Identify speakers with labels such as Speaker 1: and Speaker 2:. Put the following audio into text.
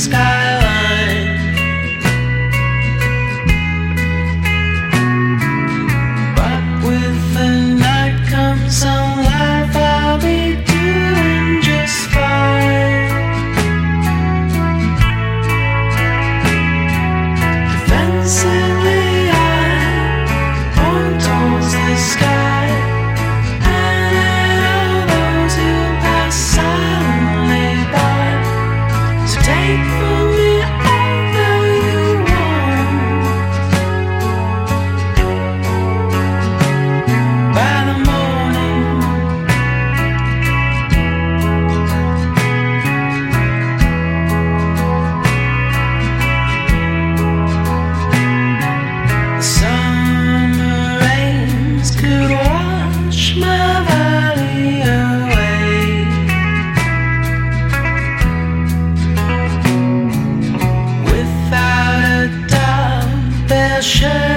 Speaker 1: sky. pressure